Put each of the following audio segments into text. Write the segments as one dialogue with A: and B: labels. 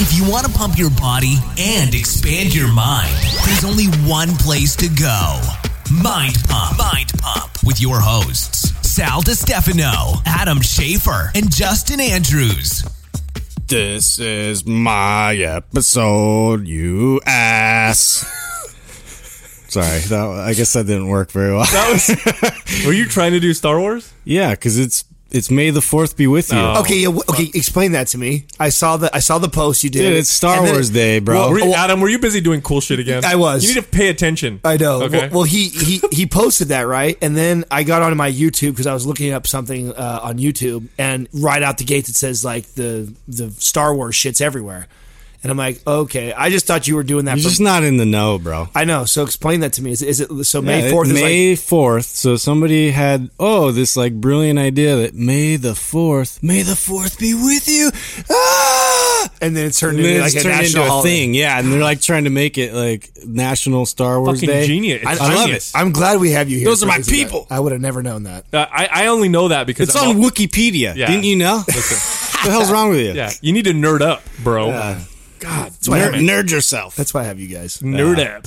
A: If you want to pump your body and expand your mind, there's only one place to go. Mind Pump. Mind Pump with your hosts, Sal DiStefano, Adam Schafer, and Justin Andrews.
B: This is my episode, you ass. Sorry, that, I guess that didn't work very well.
C: That was. were you trying to do Star Wars?
B: yeah, because it's it's May the Fourth be with you.
C: Oh.
D: Okay, yeah, w- okay. Explain that to me. I saw the I saw the post you did.
B: Dude, it's Star
D: And then-
B: Wars Day, bro.
D: Well,
C: Were you, Adam, were you busy doing cool shit again?
D: I was.
C: You need to pay attention.
D: I know.
C: Okay.
D: Well, well, he he he posted that right, and then I got onto my YouTube because I was looking up something uh, on YouTube, and right out the gate it says like the the Star Wars shits everywhere, and I'm like, okay, I just thought you were doing that.
B: You're
D: for,
B: just not in the know, bro.
D: I know. So explain that to me. Is, is it so May fourth? is like,
B: May fourth. So somebody had oh this like brilliant idea that May the fourth, May the fourth be with you. Ah!
D: and then it turned
B: And
D: into like
B: it's
D: a
B: turned
D: national
B: into a
D: holiday.
B: thing, yeah. And they're like trying to make it like National Star Wars
C: Fucking
B: Day.
C: genius. It's
B: I, love
C: genius.
B: it.
D: I'm glad we have you here.
B: Those are my
D: this event.
B: people.
D: I would have never known that.
C: Uh, I, I only know that because
B: It's
C: I'm
B: on
C: all-
B: Wikipedia.
C: Yeah.
B: Didn't you know? what the hell's wrong with you?
C: Yeah, you need to nerd up, bro.
D: God, that's why, I
B: Nerd,
D: have,
B: nerd yourself.
D: that's why I have you guys.
C: Nerd up.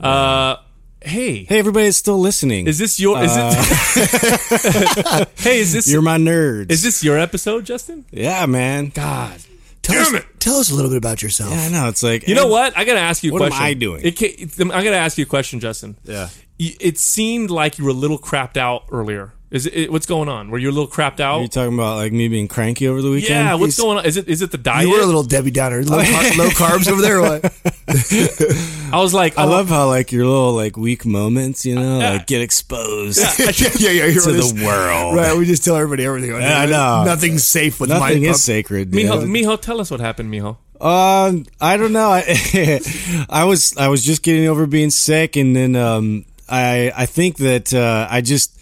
C: Uh, hey,
B: hey, everybody that's still listening.
C: is this your? Is it? hey, is this
B: You're my nerd.
C: is this your episode, Justin?
B: yeah, man.
C: God,
D: Tell
C: damn
D: us,
C: it.
D: tell us a little bit about yourself.
B: Yeah, I know. It's like
C: You know what? I gotta ask you a
B: What am
C: question.
B: I doing?
C: It ca- I gotta ask you a question, Justin.
B: Yeah.
C: Y- It seemed like you were a little crapped out earlier. Is it, what's going on? Were you a little crapped out?
B: Are you talking about like me being cranky over the weekend?
C: yeah, what's
B: He's-
C: going on? Is it is it the diet?
D: You were a little Debbie Downer, low, car- low carbs over there. Or what?
C: I was like,
B: I
C: oh,
B: love how like your little like weak moments, you know,
C: Yeah.
B: like get exposed
D: yeah, yeah, yeah. You're
B: to
D: this-
B: the world.
D: Right, we just tell everybody everything.
B: Yeah, I know.
D: Nothing's safe with
B: Nothing
D: my
B: is sacred. dude.
C: Mijo, Mijo, tell us what happened, Mijo.
B: Um, I don't know. I, I was I was just getting over being sick, and then um, I I think that uh, I just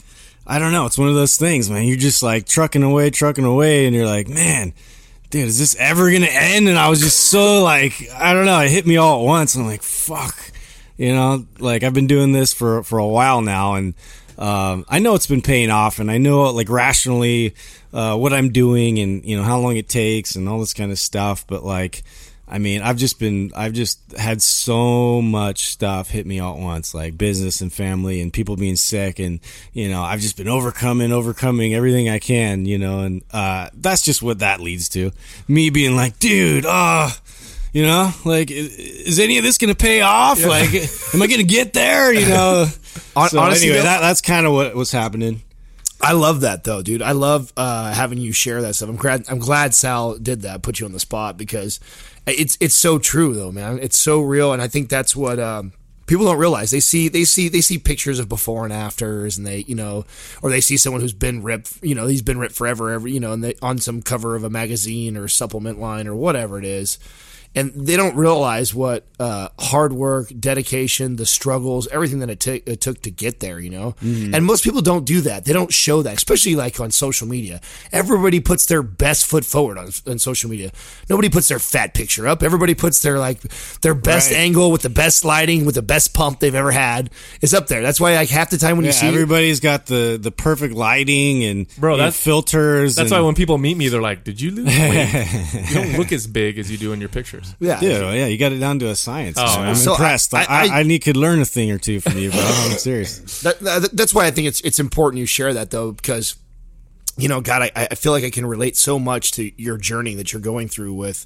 B: I don't know. It's one of those things, man. You're just like trucking away, trucking away, and you're like, man, dude, is this ever gonna end? And I was just so like, I don't know. It hit me all at once. I'm like, fuck, you know, like I've been doing this for for a while now, and um, I know it's been paying off, and I know like rationally uh, what I'm doing, and you know how long it takes, and all this kind of stuff. But like, I mean, I've just been, I've just had so much stuff hit me all at once, like business and family, and people being sick, and you know, I've just been overcoming, overcoming everything I can, you know, and uh, that's just what that leads to. Me being like, dude, ah. you know, like, is any of this going to pay off? Like, am I going to get there? You know. So
D: honestly,
B: anyway, that, that's kind of what was happening.
D: I love that though, dude. I love uh, having you share that stuff. I'm glad. I'm glad Sal did that, put you on the spot because it's it's so true though, man. It's so real, and I think that's what um, people don't realize. They see they see they see pictures of before and afters, and they you know, or they see someone who's been ripped. You know, he's been ripped forever. Every you know, and they on some cover of a magazine or supplement line or whatever it is. And they don't realize what uh, hard work, dedication, the struggles, everything that it, ta- it took to get there, you know? And most people don't do that. They don't show that, especially like on social media. Everybody puts their best foot forward on, on social media. Nobody puts their fat picture up. Everybody puts their like their best
B: Right.
D: angle with the best lighting, with the best pump they've ever had is up there. That's why like half the time when
B: Yeah,
D: you see
B: everybody's got the, the perfect lighting and
C: Bro, that
B: filters.
C: That's
B: and,
C: why when people meet me, they're like, "Did you lose weight? you don't look as big as you do in your pictures."
D: Yeah,
B: Dude, yeah, you got it down to a science.
C: Oh.
B: I'm
D: so
B: impressed. I,
D: I-
B: I,
D: I-
B: I need could learn a thing or two from you, bro. I'm serious.
D: that, that- that's why I think it's it's important you share that though because you know God I, I feel like I can relate so much to your journey that you're going through with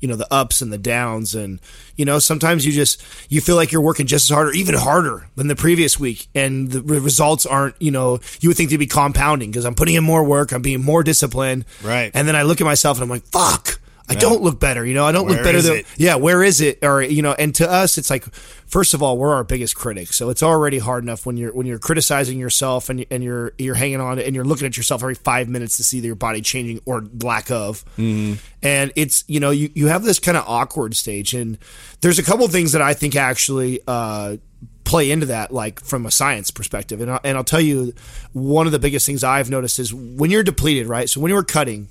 D: you know the ups and the downs and you know sometimes you just you feel like you're working just as hard or even harder than the previous week and the re- results aren't you know you would think they'd be compounding because I'm putting in more work I'm being more disciplined
B: Right.
D: and then I look at myself and I'm like fuck I don't look better, you know. I don't look better than
B: it?
D: yeah. Where is it? Or you know, and to us, it's like first of all, we're our biggest critic, so it's already hard enough when you're when you're criticizing yourself and and you're you're hanging on and you're looking at yourself every five minutes to see your body changing or lack of,
B: Mm-hmm.
D: and it's you know you you have this kind of awkward stage, and there's a couple things that I think actually. uh play into that like from a science perspective and, I, and I'll tell you one of the biggest things I've noticed is when you're depleted right so when you were cutting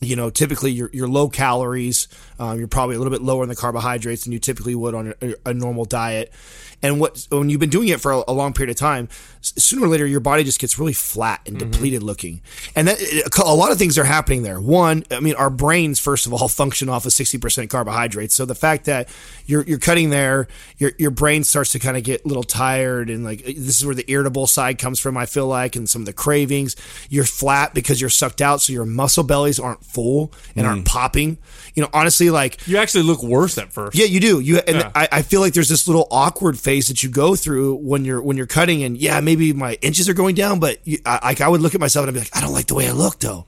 D: you know, typically you're, you're low calories. Um, you're probably a little bit lower in the carbohydrates than you typically would on a, a normal diet. And what when you've been doing it for a, a long period of time, sooner or later your body just gets really flat and depleted looking. And that a lot of things are happening there. One, I mean, our brains first of all function off of sixty percent carbohydrates. So the fact that you're you're cutting there, your your brain starts to kind of get a little tired and like this is where the irritable side comes from. I feel like and some of the cravings. You're flat because you're sucked out, so your muscle bellies aren't full and aren't mm. popping. You know, honestly, like
C: You actually look worse at first.
D: yeah, you do. You and
C: Yeah.
D: I, I feel like there's this little awkward phase that you go through when you're when you're cutting, and yeah, maybe my inches are going down, but you, I, like I would look at myself and I'd be like, I don't like the way I look though.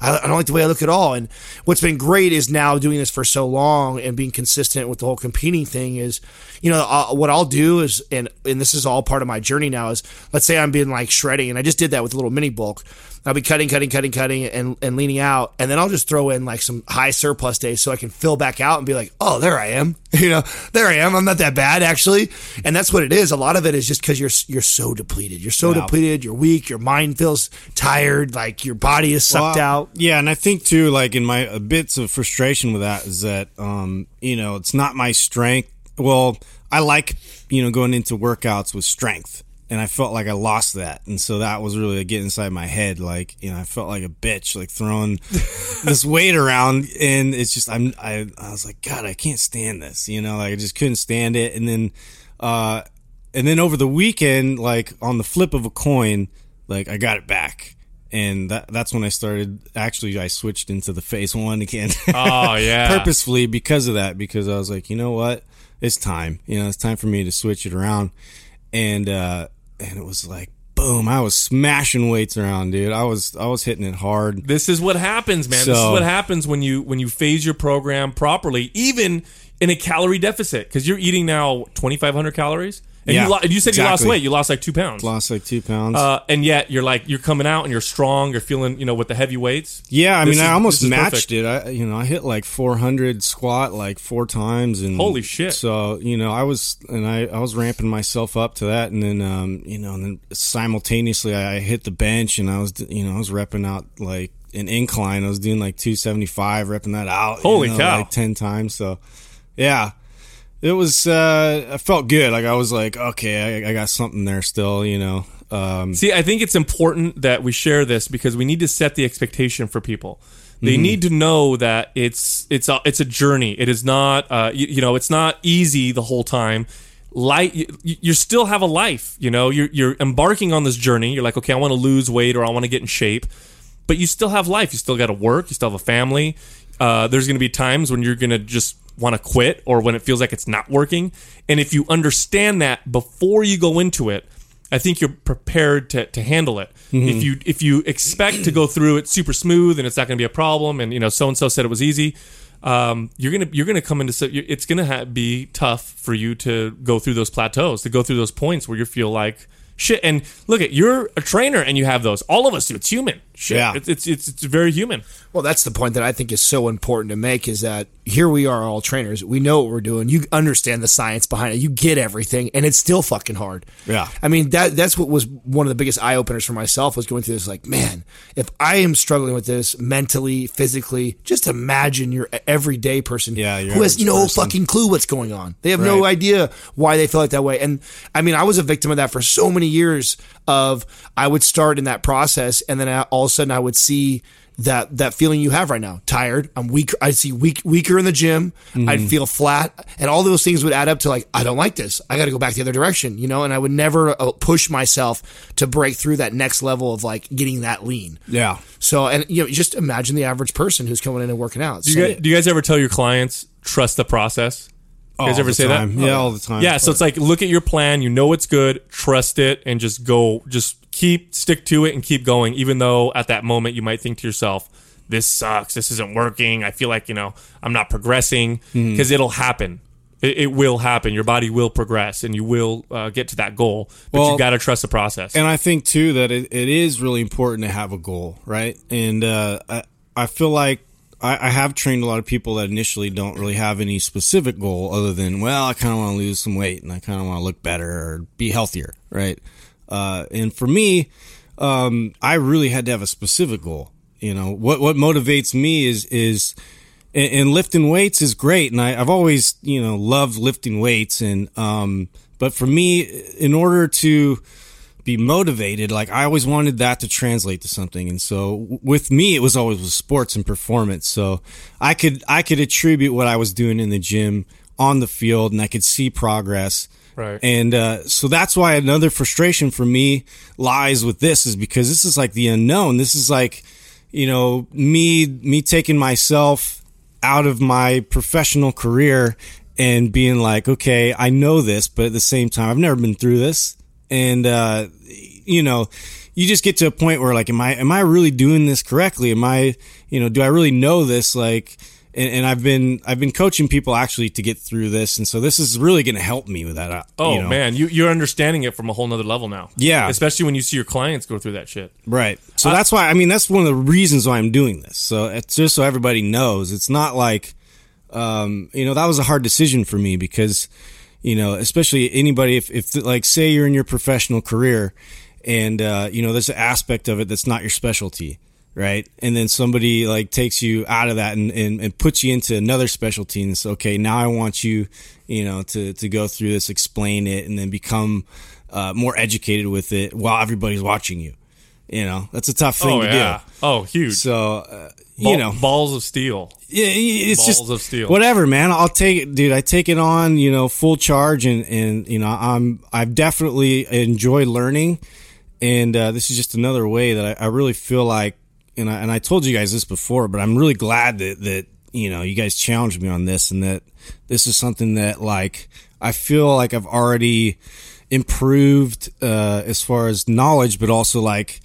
D: I, I don't like the way I look at all. And what's been great is now doing this for so long and being consistent with the whole competing thing is, you know, uh, what I'll do is, and and this is all part of my journey now is, let's say I'm being like shredding, and I just did that with a little mini bulk. I'll be cutting, cutting, cutting, cutting, and, and leaning out, and then I'll just throw in like some high surplus days so I can fill back out and be like, oh, there I am, you know, there I am. I'm not that bad actually, and that's what it is. A lot of it is just because you're you're so depleted, you're so
B: Yeah.
D: depleted, you're weak, your mind feels tired, like your body is sucked
B: Well,
D: out.
B: Yeah, and I think too, like in my uh, bits of frustration with that is that, um, you know, it's not my strength. Well, I like, you know, going into workouts with strength, and I felt like I lost that, and so that was really like, getting inside my head. Like, you know, I felt like a bitch, like throwing this weight around, and it's just I'm I I was like, God, I can't stand this. You know, like I just couldn't stand it, and then, uh, and then over the weekend, like on the flip of a coin, like I got it back. And that, that's when I started. Actually, I switched into the phase one again.
C: Oh yeah.
B: purposefully because of that. Because I was like, you know what, it's time. You know, it's time for me to switch it around. And uh, and it was like, boom! I was smashing weights around, dude. I was I was hitting it hard.
C: This is what happens, man. this is what happens when you when you phase your program properly, even in a calorie deficit, because you're eating now 2,500 calories. And
B: Yeah,
C: you, lo- you said you lost
B: exactly.
C: weight. You lost like two pounds.
B: Lost like two pounds.
C: Uh, and yet you're like you're coming out and you're strong. You're feeling you know with the heavy weights.
B: yeah, I
C: this
B: mean,
C: is-
B: I almost
C: this is
B: matched
C: perfect.
B: it. I you know I hit like 400 squat like four times and
C: Holy shit.
B: So you know I was and I I was ramping myself up to that, and then um you know and then simultaneously I, I hit the bench and I was you know I was repping out like an incline. I was doing like 275, repping that out. you
C: Holy
B: know,
C: cow.
B: Like 10 times. So yeah. It was. uh I felt good. Like I was like, okay, I, I got something there still. You know. Um,
C: See, I think it's important that we share this because we need to set the expectation for people. They need to know that it's it's a, it's a journey. It is not uh, you, you know it's not easy the whole time. Light, you, you still have a life. You know, you're you're embarking on this journey. You're like, okay, I want to lose weight or I want to get in shape, but you still have life. You still got to work. You still have a family. Uh, there's going to be times when you're going to just want to quit or when it feels like it's not working. And if you understand that before you go into it, I think you're prepared to, to handle it. If you if you expect to go through it super smooth and it's not going to be a problem, and you know so and so said it was easy, um, you're gonna you're gonna come into it's gonna ha- be tough for you to go through those plateaus, to go through those points where you feel like shit. And look at you're a trainer and you have those. All of us do. It's human. Shit.
B: Yeah.
C: It's, it's it's it's very human.
D: Well, that's the point that I think is so important to make is that here we are all trainers. We know what we're doing. You understand the science behind it. You get everything and it's still fucking hard.
B: Yeah.
D: I mean, that that's what was one of the biggest eye openers for myself was going through this like, man, if I am struggling with this mentally, physically, just imagine your everyday person
B: Yeah,
D: who has no
B: person.
D: fucking clue what's going on. They have no idea why they feel like that way. And I mean, I was a victim of that for so many years of I would start in that process and then I, all of a sudden I would see that that feeling you have right now tired i'm weak i see weak weaker in the gym i'd feel flat and all those things would add up to like i don't like this i got to go back the other direction you know and i would never uh, push myself to break through that next level of like getting that lean
B: yeah.
D: so and you know just imagine the average person who's coming in and working out
C: Do
D: So-
C: you, guys, do you guys ever tell your clients trust the process? You guys
B: All
C: ever say
B: time.
C: that?
B: Yeah, all the time.
C: Yeah, so it's like look at your plan, you know it's good, trust it, and just go, just keep stick to it and keep going, even though at that moment you might think to yourself, this sucks. This isn't working. I feel like you know I'm not progressing because it'll happen. It, it will happen. Your body will progress, and you will uh, get to that goal. But
B: Well,
C: you got to trust the process.
B: And I think too that it, it is really important to have a goal, right? And uh, I I feel like I, I have trained a lot of people that initially don't really have any specific goal other than well, I kind of want to lose some weight and I kind of want to look better or be healthier, right? Uh, and for me, um, I really had to have a specific goal. You know what what motivates me is is and, and lifting weights is great, and I, I've always you know loved lifting weights, and um, but for me, in order to be motivated, like I always wanted that to translate to something, and so with me, it was always with sports and performance. So I could I could attribute what I was doing in the gym on the field, and I could see progress.
C: Right.
B: And uh, so that's why another frustration for me lies with this is because this is like the unknown. This is like, you know, me me taking myself out of my professional career and being like, okay, I know this, but at the same time, I've never been through this, and uh, you know, you just get to a point where like, am I am I really doing this correctly? Am I, you know, do I really know this? Like, and, and I've been I've been coaching people actually to get through this, and so this is really going to help me with that. uh,
C: oh
B: you know.
C: man, you you're understanding it from a whole nother level now.
B: Yeah.
C: especially when you see your clients go through that shit.
B: Right. So that's why I mean that's one of the reasons why I'm doing this. So it's just so everybody knows. It's not like um, you know that was a hard decision for me because you know especially anybody if, if like say you're in your professional career and uh, you know there's an aspect of it that's not your specialty right and then somebody like takes you out of that and, and, and puts you into another specialty and says okay now i want you you know to, to go through this explain it and then become uh, more educated with it while everybody's watching you you know that's a tough thing
C: oh
B: to
C: yeah.
B: do
C: Oh huge.
B: so uh,
C: Ball-
B: you know
C: balls of steel.
B: yeah, it's
C: Balls
B: just
C: of steel.
B: whatever, man. I'll take it, dude. I take it on, you know, full charge, and and you know, I'm I've definitely enjoyed learning, and uh, this is just another way that I, I really feel like, and I and I told you guys this before, but I'm really glad that that you know you guys challenged me on this, and that this is something that like I feel like I've already improved uh, as far as knowledge, but also like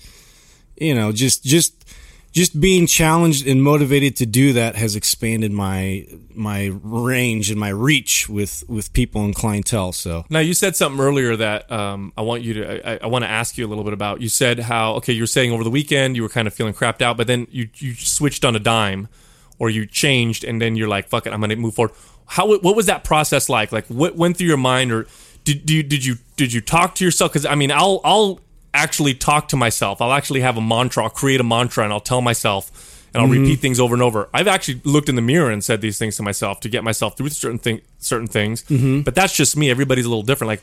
B: you know just just just being challenged and motivated to do that has expanded my my range and my reach with with people and clientele so
C: Now you said something earlier that um, I want you to. I, I want to ask you a little bit about. You said how okay, you were saying over the weekend you were kind of feeling crapped out, but then you you switched on a dime, or you changed, and then you're like, "Fuck it, I'm gonna move forward." How what was that process like? Like what went through your mind, or did do you, did you did you talk to yourself? Because I mean, I'll I'll actually talk to myself. I'll actually have a mantra. I'll create a mantra, and I'll tell myself. And I'll mm-hmm. repeat things over and over. I've actually looked in the mirror and said these things to myself to get myself through certain thing, certain things. Mm-hmm. But that's just me. Everybody's a little different. Like,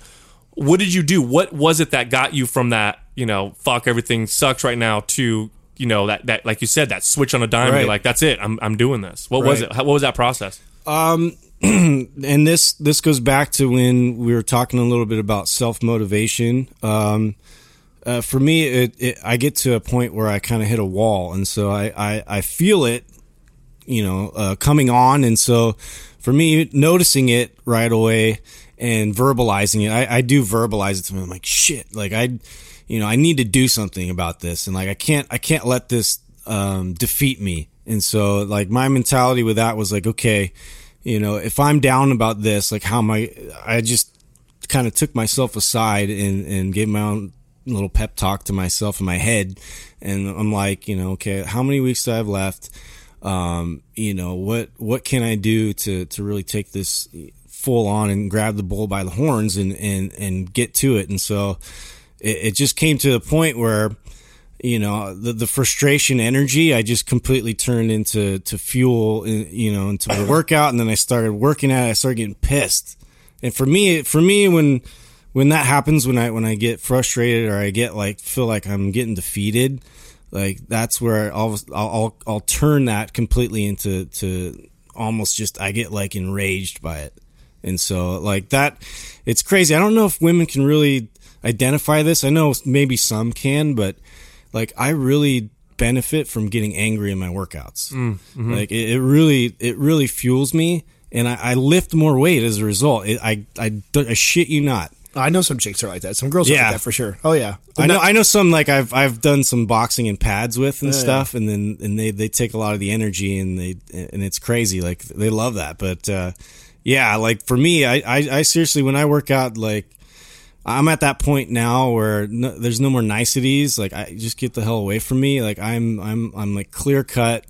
C: what did you do? What was it that got you from that, you know, fuck everything sucks right now to, you know, that, that like you said, that switch on a dime.
B: Right.
C: Like, that's it. I'm, I'm doing this. What was it? How, what was that process?
B: Um, and this this goes back to when we were talking a little bit about self motivation. Um, uh, for me, it, it, I get to a point where I kind of hit a wall, and so I, I, I feel it, you know, uh, coming on, and so for me, noticing it right away and verbalizing it, I, I do verbalize it to me. I'm like, shit, like I, you know, I need to do something about this, and like I can't, I can't let this um, defeat me. And so, like my mentality with that was like, okay, you know, if I'm down about this, like how am I? I just kind of took myself aside and and gave my own little pep talk to myself in my head, and I'm like, you know, okay, how many weeks do I have left? Um, you know, what what can I do to to really take this full on and grab the bull by the horns and and and get to it? And so it, it just came to the point where you know the, the frustration energy i just completely turned into to fuel you know into the workout and then i started working it i started getting pissed and for me for me when when that happens when i when i get frustrated or i get like feel like i'm getting defeated like that's where i'll i'll i'll, I'll turn that completely into to almost just i get like enraged by it and so like that it's crazy i don't know if women can really identify this i know maybe some can but like I really benefit from getting angry in my workouts. Mm, mm-hmm. Like it, it really, it really fuels me, and I, I lift more weight as a result. It, I, I, I shit you not.
D: I know some chicks are like that. Some girls are
B: Yeah.
D: like that for sure. Oh yeah.
B: I know I know some like I've I've done some boxing and pads with and
D: Yeah,
B: stuff and then and they they take a lot of the energy and they and it's crazy like they love that but uh yeah like for me I I, I seriously when I work out like I'm at that point now where no, there's no more niceties like I just get the hell away from me like I'm I'm I'm like clear cut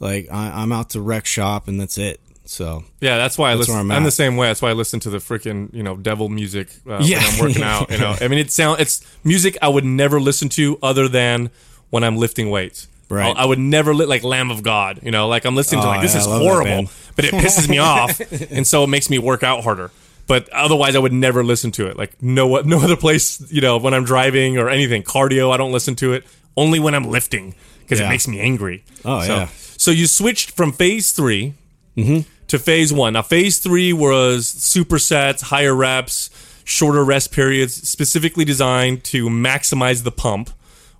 B: like I, I'm out to wreck shop and that's it so
C: Yeah, that's why I listen. I'm,
B: I'm
C: the same way. That's why I listen to the freaking you know devil music uh,
B: Yeah.
C: when I'm working out. You know, I mean, it sound it's music I would never listen to other than when I'm lifting weights.
B: Right.
C: I, I would never li- like Lamb of God. You know, like I'm listening to
B: Oh,
C: like this
B: yeah,
C: is horrible, but it pisses me off, and so it makes me work out harder. But otherwise, I would never listen to it. Like no no other place. You know, when I'm driving or anything, cardio, I don't listen to it. Only when I'm lifting because it makes me angry.
B: Oh,
C: so,
B: yeah.
C: So you switched from phase 3
B: Mm-hmm.
C: To phase one. Now, phase three was supersets, higher reps, shorter rest periods, specifically designed to maximize the pump,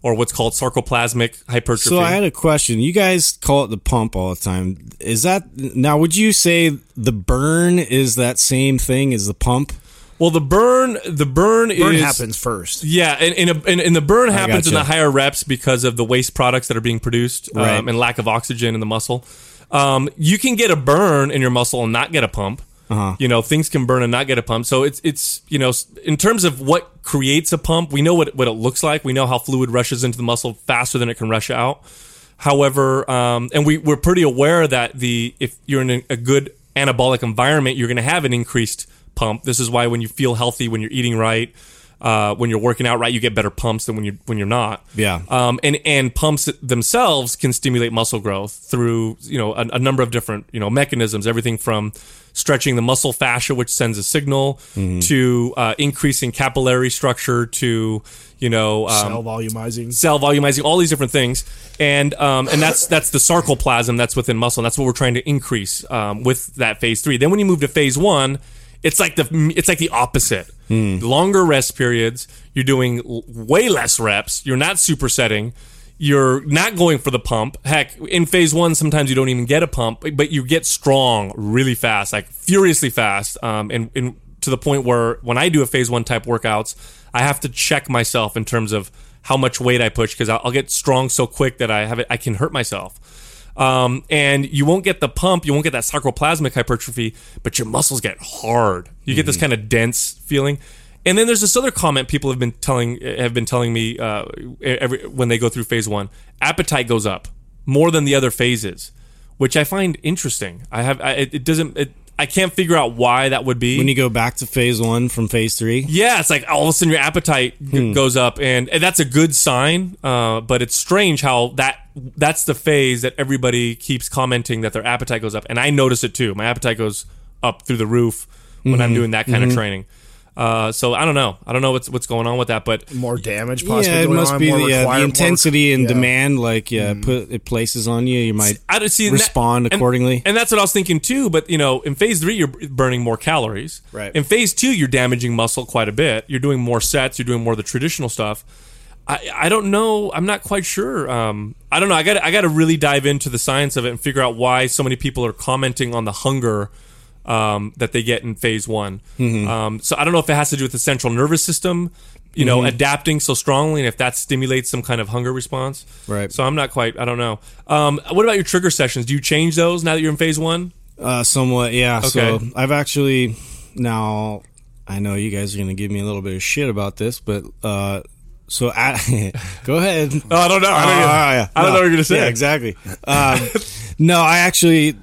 C: or what's called sarcoplasmic hypertrophy.
B: So I had a question. You guys call it the pump all the time. Is that now? Would you say the burn is that same thing as the pump?
C: well, the burn, the burn,
D: Burn
C: is
D: happens first.
C: Yeah, and, and, a, and, and the burn happens in the higher reps because of the waste products that are being produced
B: Right.
C: um, and lack of oxygen in the muscle. Um, you can get a burn in your muscle and not get a pump.
B: Uh-huh.
C: You know, things can burn and not get a pump. So it's it's you know, in terms of what creates a pump, we know what what it looks like. We know how fluid rushes into the muscle faster than it can rush out. However, um, and we we're pretty aware that the if you're in a, a good anabolic environment, you're going to have an increased pump. This is why when you feel healthy, when you're eating right, uh, when you're working out right, you get better pumps than when you when you're not.
B: Yeah.
C: Um, and and pumps themselves can stimulate muscle growth through you know a, a number of different you know mechanisms. Everything from stretching the muscle fascia, which sends a signal, to uh, increasing capillary structure, to you know um,
D: Cell volumizing.
C: cell volumizing, all these different things, and um, and that's that's the sarcoplasm that's within muscle. And that's what we're trying to increase um, with that phase three. Then when you move to phase one, it's like the it's like the opposite. Longer rest periods. You're doing way less reps. You're not supersetting. You're not going for the pump. Heck, in phase one, sometimes you don't even get a pump, but you get strong really fast, like furiously fast, um, and, and to the point where when I do a phase one type workouts, I have to check myself in terms of how much weight I push because I'll, I'll get strong so quick that I have it, I can hurt myself. Um, and you won't get the pump, you won't get that sarcoplasmic hypertrophy, but your muscles get hard. You get this kind of dense feeling. And then there's this other comment people have been telling have been telling me uh, every when they go through phase one, appetite goes up more than the other phases, which I find interesting. I have I, it, it doesn't it, I can't figure out why that would be.
B: When you go back to phase one from phase three,
C: Yeah, it's like all of a sudden your appetite g- hmm. goes up, and, and that's a good sign. Uh, but it's strange how that that's the phase that everybody keeps commenting that their appetite goes up, and I notice it too. My appetite goes up through the roof when I'm mm-hmm. doing that kind of mm-hmm. training. Uh, so I don't know. I don't know what's what's going on with that, but
D: More damage possibly.
B: yeah, it must
D: on,
B: be
D: more
B: the, uh, the
D: more-
B: intensity and
D: yeah.
B: demand. Like, yeah, put it places on you. You might
C: I see and that-
B: respond
C: and-
B: accordingly.
C: And, that's what I was thinking too. But you know, in phase three, you're burning more calories.
B: Right.
C: In phase two, you're damaging muscle quite a bit. You're doing more sets. You're doing more of the traditional stuff. I, I don't know. I'm not quite sure. Um, I don't know. I got I got to really dive into the science of it and figure out why so many people are commenting on the hunger um, that they get in phase one.
B: Mm-hmm.
C: Um, so I don't know if it has to do with the central nervous system, you know,
B: Mm-hmm.
C: adapting so strongly, and if that stimulates some kind of hunger response.
B: Right.
C: So I'm not quite. I don't know. Um, what about your trigger sessions? Do you change those now that you're in phase one?
B: Uh, somewhat, yeah. So
C: Okay.
B: I've actually now. I know you guys are going to give me a little bit of shit about this, but uh, so go ahead.
C: Oh, I don't know. I don't,
B: Oh,
C: know.
B: yeah.
C: I don't know what you're gonna say.
B: Yeah, exactly. Um, no, I actually,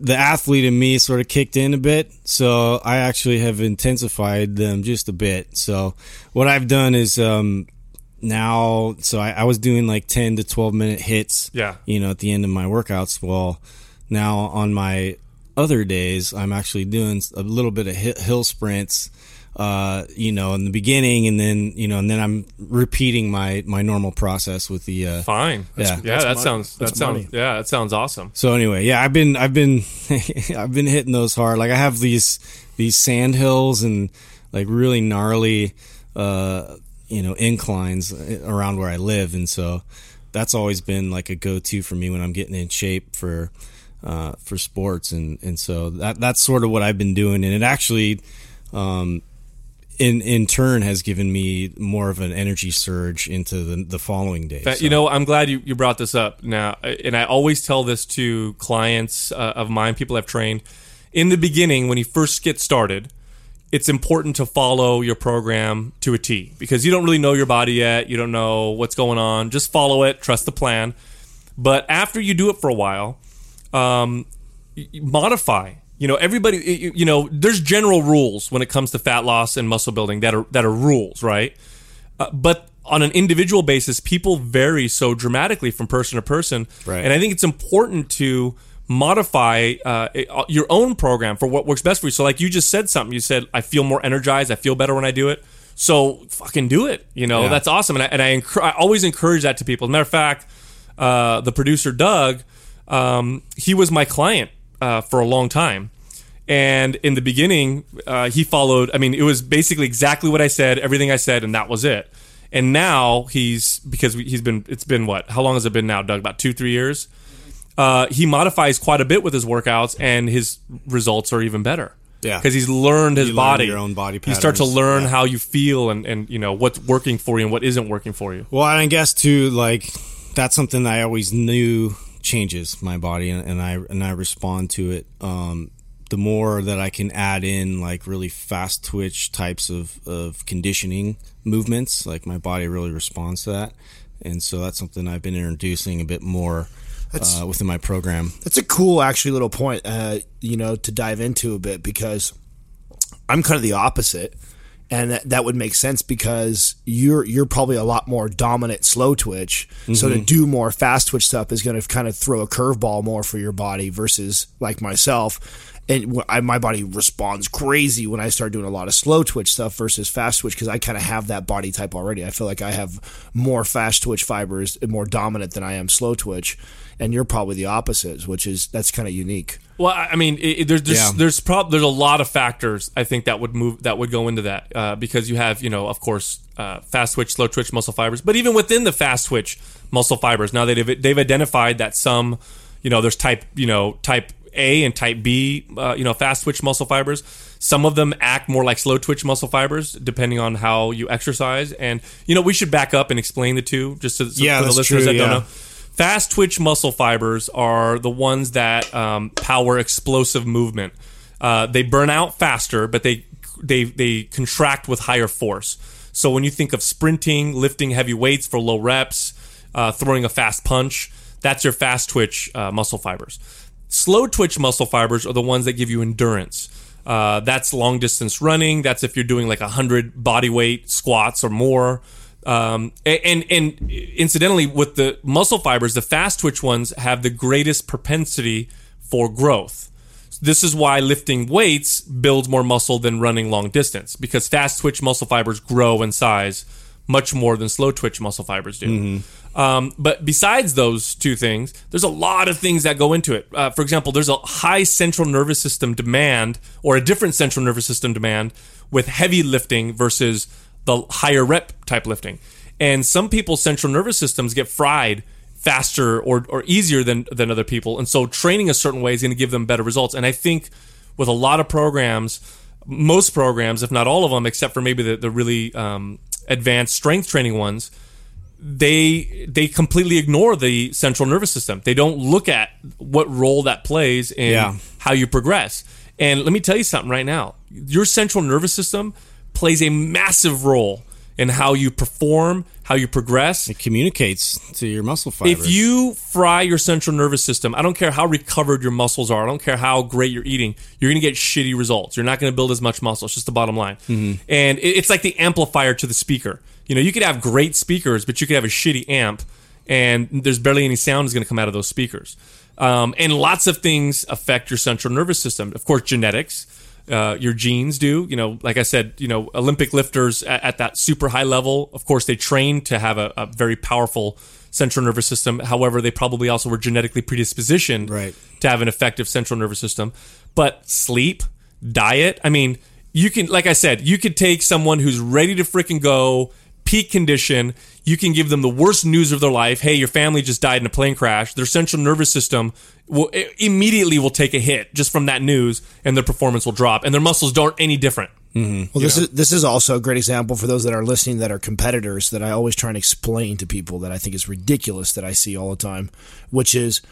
B: the athlete in me sort of kicked in a bit, so I actually have intensified them just a bit. So what I've done is um, now, so I, I was doing like ten to twelve minute HIITs.
C: Yeah.
B: you know, at the end of my workouts. Well, now on my other days, I'm actually doing a little bit of hill sprints. Uh, you know, in the beginning, and then you know, and then I'm repeating my my normal process with the uh,
C: Fine.
B: Yeah.
C: yeah.
D: That's
C: that
D: money.
C: sounds. That
D: That's
C: sounds.
D: money.
C: Yeah, that sounds awesome.
B: So anyway, yeah, I've been I've been I've been hitting those hard. Like I have these these sand hills and like really gnarly uh you know inclines around where I live and so that's always been like a go-to for me when I'm getting in shape for uh for sports and and so that that's sort of what I've been doing and it actually um in in turn has given me more of an energy surge into the, the following day.
C: But,
B: So-
C: You know, I'm glad you, you brought this up now. And I always tell this to clients uh, of mine, people I've trained. In the beginning, when you first get started, it's important to follow your program to a T because you don't really know your body yet. You don't know what's going on. Just follow it, trust the plan. But after you do it for a while, um, modify. You know, everybody. You know, there's general rules when it comes to fat loss and muscle building that are that are rules, right? Uh, but on an individual basis, people vary so dramatically from person to person,
B: Right.
C: and I think it's important to modify uh, your own program for what works best for you. So, like you just said something, you said, "I feel more energized. I feel better when I do it." So, fucking do it. You know,
B: Yeah.
C: that's awesome, and I, and I, encour- I always encourage that to people. As a matter of fact, uh, the producer Doug, um, he was my client uh, for a long time. And in the beginning, uh, he followed. I mean, it was basically exactly what I said, everything I said, and that was it. And now he's because he's been. It's been what? How long has it been now, Doug? About two, three years. Uh, he modifies quite a bit with his workouts, and his results are even better.
B: Yeah.
C: because he's learned his
B: You learn
C: body.
B: your own body
C: You start to learn
B: Yeah.
C: how you feel, and and you know what's working for you and what isn't working for you.
B: Well, I guess too, like that's something I always knew changes my body, and, and I and I respond to it. Um, the more that I can add in like really fast twitch types of of conditioning movements, like my body really responds to that, and so that's something I've been introducing a bit more uh, within my program.
D: That's a cool, actually, little point. Uh, you know, to dive into a bit because I'm kind of the opposite, and that, that would make sense because you're you're probably a lot more dominant slow twitch. So to mm-hmm. do more fast twitch stuff is going to kind of throw a curveball more for your body versus like myself. And I, my body responds crazy when I start doing a lot of slow twitch stuff versus fast twitch because I kind of have that body type already. I feel like I have more fast twitch fibers, more dominant than I am slow twitch, and you're probably the opposite, which is that's kind of unique.
C: Well, I I mean, it, it- there's there's
B: Yeah.
C: there's prob- there's a lot of factors I think that would move that would go into that uh, because you have you know of course uh, fast twitch, slow twitch muscle fibers, but even within the fast twitch muscle fibers, now they've they've identified that some you know there's type you know type A and type B uh, you know fast twitch muscle fibers. Some of them act more like slow twitch muscle fibers depending on how you exercise, and you know we should back up and explain the two just so, so
B: Yeah,
C: for the listeners
B: true,
C: that don't know. Fast twitch muscle fibers are the ones that um, power explosive movement. Uh, they burn out faster, but they they they contract with higher force. So when you think of sprinting, lifting heavy weights for low reps, uh, throwing a fast punch, that's your fast twitch uh, muscle fibers. Slow twitch muscle fibers are the ones that give you endurance. Uh, that's long distance running. That's if you're doing like 100 body weight squats or more. Um, and, and incidentally, with the muscle fibers, the fast twitch ones have the greatest propensity for growth. This is why lifting weights builds more muscle than running long distance because fast twitch muscle fibers grow in size much more than slow twitch muscle fibers do. Um, but besides those two things, there's a lot of things that go into it. Uh, for example, there's a high central nervous system demand or a different central nervous system demand with heavy lifting versus the higher rep type lifting. And some people's central nervous systems get fried faster or, or easier than, than other people. And so training a certain way is going to give them better results. And I think with a lot of programs, most programs, if not all of them, except for maybe the, the really um, advanced strength training ones, they they completely ignore the central nervous system. They don't look at what role that plays in
B: Yeah.
C: how you progress. And let me tell you something right now. Your central nervous system plays a massive role in how you perform, how you progress.
B: It communicates to your muscle fibers.
C: If you fry your central nervous system, I don't care how recovered your muscles are, I don't care how great you're eating, you're going to get shitty results. You're not going to build as much muscle. It's just the bottom line. And it's like the amplifier to the speaker. You know, you could have great speakers, but you could have a shitty amp, and there's barely any sound is going to come out of those speakers. Um, and lots of things affect your central nervous system. Of course, genetics. Uh, your genes do. You know, like I said, you know, Olympic lifters at, at that super high level, of course, they train to have a, a very powerful central nervous system. However, they probably also were genetically predispositioned
B: Right.
C: to have an effective central nervous system. But sleep, diet, I mean, you can, like I said, you could take someone who's ready to freaking go, peak condition. You can give them the worst news of their life. Hey, your family just died in a plane crash. Their central nervous system will i- immediately will take a hit just from that news, and their performance will drop, and their muscles don't any different. Mm-hmm.
D: Well, this is this is also a great example for those that are listening that are competitors that I always try and explain to people that I think is ridiculous that I see all the time, which is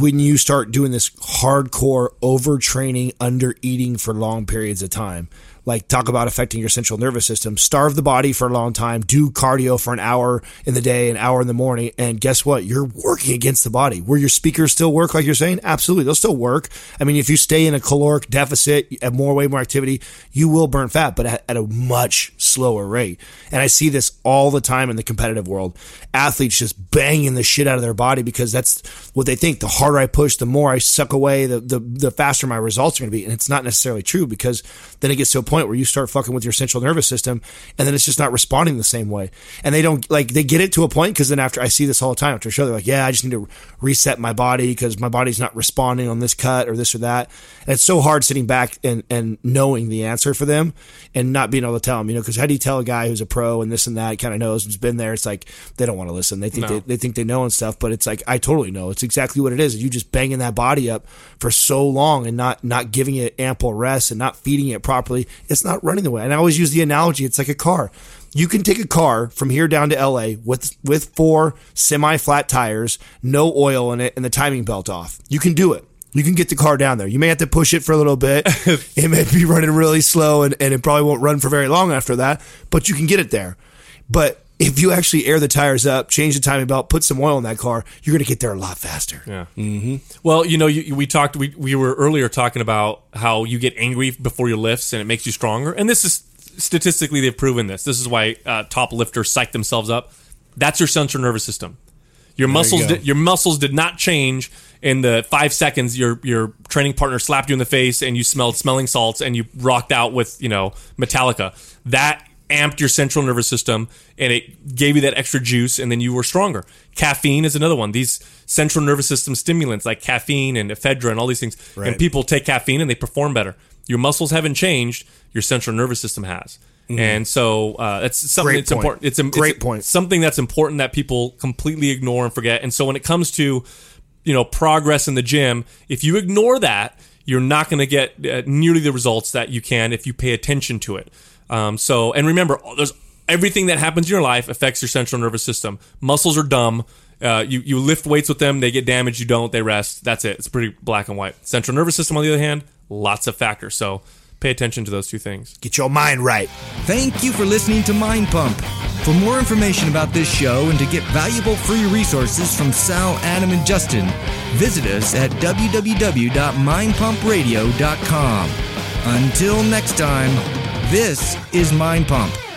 D: when you start doing this hardcore overtraining, under eating for long periods of time. Like talk about affecting your central nervous system. Starve the body for a long time. Do cardio for an hour in the day, an hour in the morning, and guess what? You're working against the body. Will your speakers still work, like you're saying, absolutely, they'll still work. I mean, if you stay in a caloric deficit, have more weight, more activity, you will burn fat, but at, at a much slower rate. And I see this all the time in the competitive world. Athletes just banging the shit out of their body because that's what they think. The harder I push, the more I suck away, the the, the faster my results are going to be. And it's not necessarily true because then it gets to a point where you start fucking with your central nervous system, and then it's just not responding the same way. And they don't like they get it to a point because then after I see this all the time after a show, they're like, "Yeah, I just need to reset my body because my body's not responding on this cut or this or that." And it's so hard sitting back and and knowing the answer for them and not being able to tell them, you know, because how do you tell a guy who's a pro and this and that kind of knows who's been there? It's like they don't want to listen. They think
C: No.
D: they, they think they know and stuff, but it's like I totally know. It's exactly what it is. You just banging that body up for so long and not not giving it ample rest and not feeding it properly. It's not running the way. And I always use the analogy. It's like a car. You can take a car from here down to LA with with four semi flat tires, no oil in it, and the timing belt off. You can do it. You can get the car down there. You may have to push it for a little bit. it may be running really slow and, and it probably won't run for very long after that, but you can get it there. But if you actually air the tires up, change the timing belt, put some oil in that car, you're going to get there a lot faster.
C: Yeah. Mm-hmm. Well, you know, you, we talked. We we were earlier talking about how you get angry before your lifts, and it makes you stronger. And this is statistically they've proven this. This is why uh, top lifters psych themselves up. That's your central nervous system. Your muscles,
D: go.
C: did, your muscles did not change in the five seconds your your training partner slapped you in the face and you smelled smelling salts and you rocked out with you know Metallica. That amped your central nervous system and it gave you that extra juice and then you were stronger. Caffeine is another one. These central nervous system stimulants like caffeine and ephedra and all these things. And people take caffeine and they perform better. Your muscles haven't changed. Your central nervous system has. And so uh, that's something
D: Great
C: that's
D: point.
C: important. It's a
D: Great
C: it's
D: point.
C: Something that's important that people completely ignore and forget. And so when it comes to you know progress in the gym, if you ignore that, you're not going to get uh, nearly the results that you can if you pay attention to it. Um, so and remember, there's everything that happens in your life affects your central nervous system. Muscles are dumb. Uh, you you lift weights with them, they get damaged. You don't, they rest. That's it. It's pretty black and white. Central nervous system, on the other hand, lots of factors. So pay attention to those two things.
D: Get your mind right.
E: Thank you for listening to Mind Pump. For more information about this show and to get valuable free resources from Sal, Adam, and Justin, visit us at www.mindpumpradio.com. Until next time, this is Mind Pump.